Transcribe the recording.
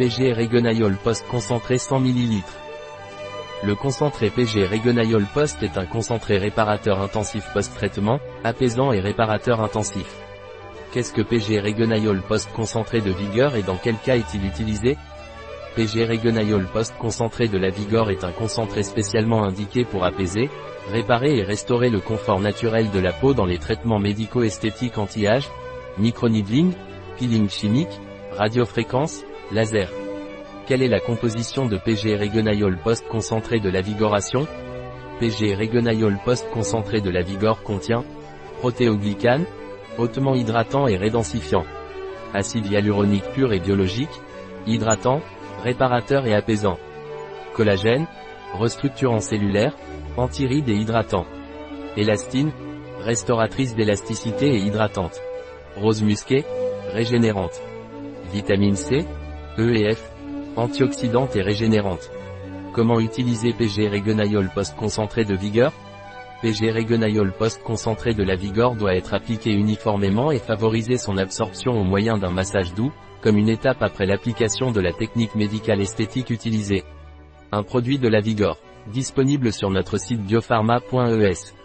PG Regonaiol Post concentré 100 ml. Le concentré PG Regonaiol Post est un concentré réparateur intensif post-traitement, apaisant et réparateur intensif. Qu'est-ce que PG Regonaiol Post concentré de vigueur et dans quel cas est-il utilisé? PG Regonaiol Post concentré de la Vigor est un concentré spécialement indiqué pour apaiser, réparer et restaurer le confort naturel de la peau dans les traitements médico-esthétiques anti-âge, microneedling, peeling chimique, radiofréquence, laser. Quelle est la composition de PG Regonaiol Post concentré de la vigoration? PG Regonaiol Post concentré de la Vigor contient protéoglycane, hautement hydratant et rédensifiant. Acide hyaluronique pur et biologique, hydratant, réparateur et apaisant. Collagène, restructurant cellulaire, antiride et hydratant. Élastine, restauratrice d'élasticité et hydratante. Rose musquée, régénérante. Vitamine C, E et F, et régénérante. Comment utiliser PG Regonaiol Post concentré de vigueur? PG Regonaiol Post concentré de la Vigor doit être appliqué uniformément et favoriser son absorption au moyen d'un massage doux, comme une étape après l'application de la technique médicale esthétique utilisée. Un produit de la Vigor, disponible sur notre site biopharma.es.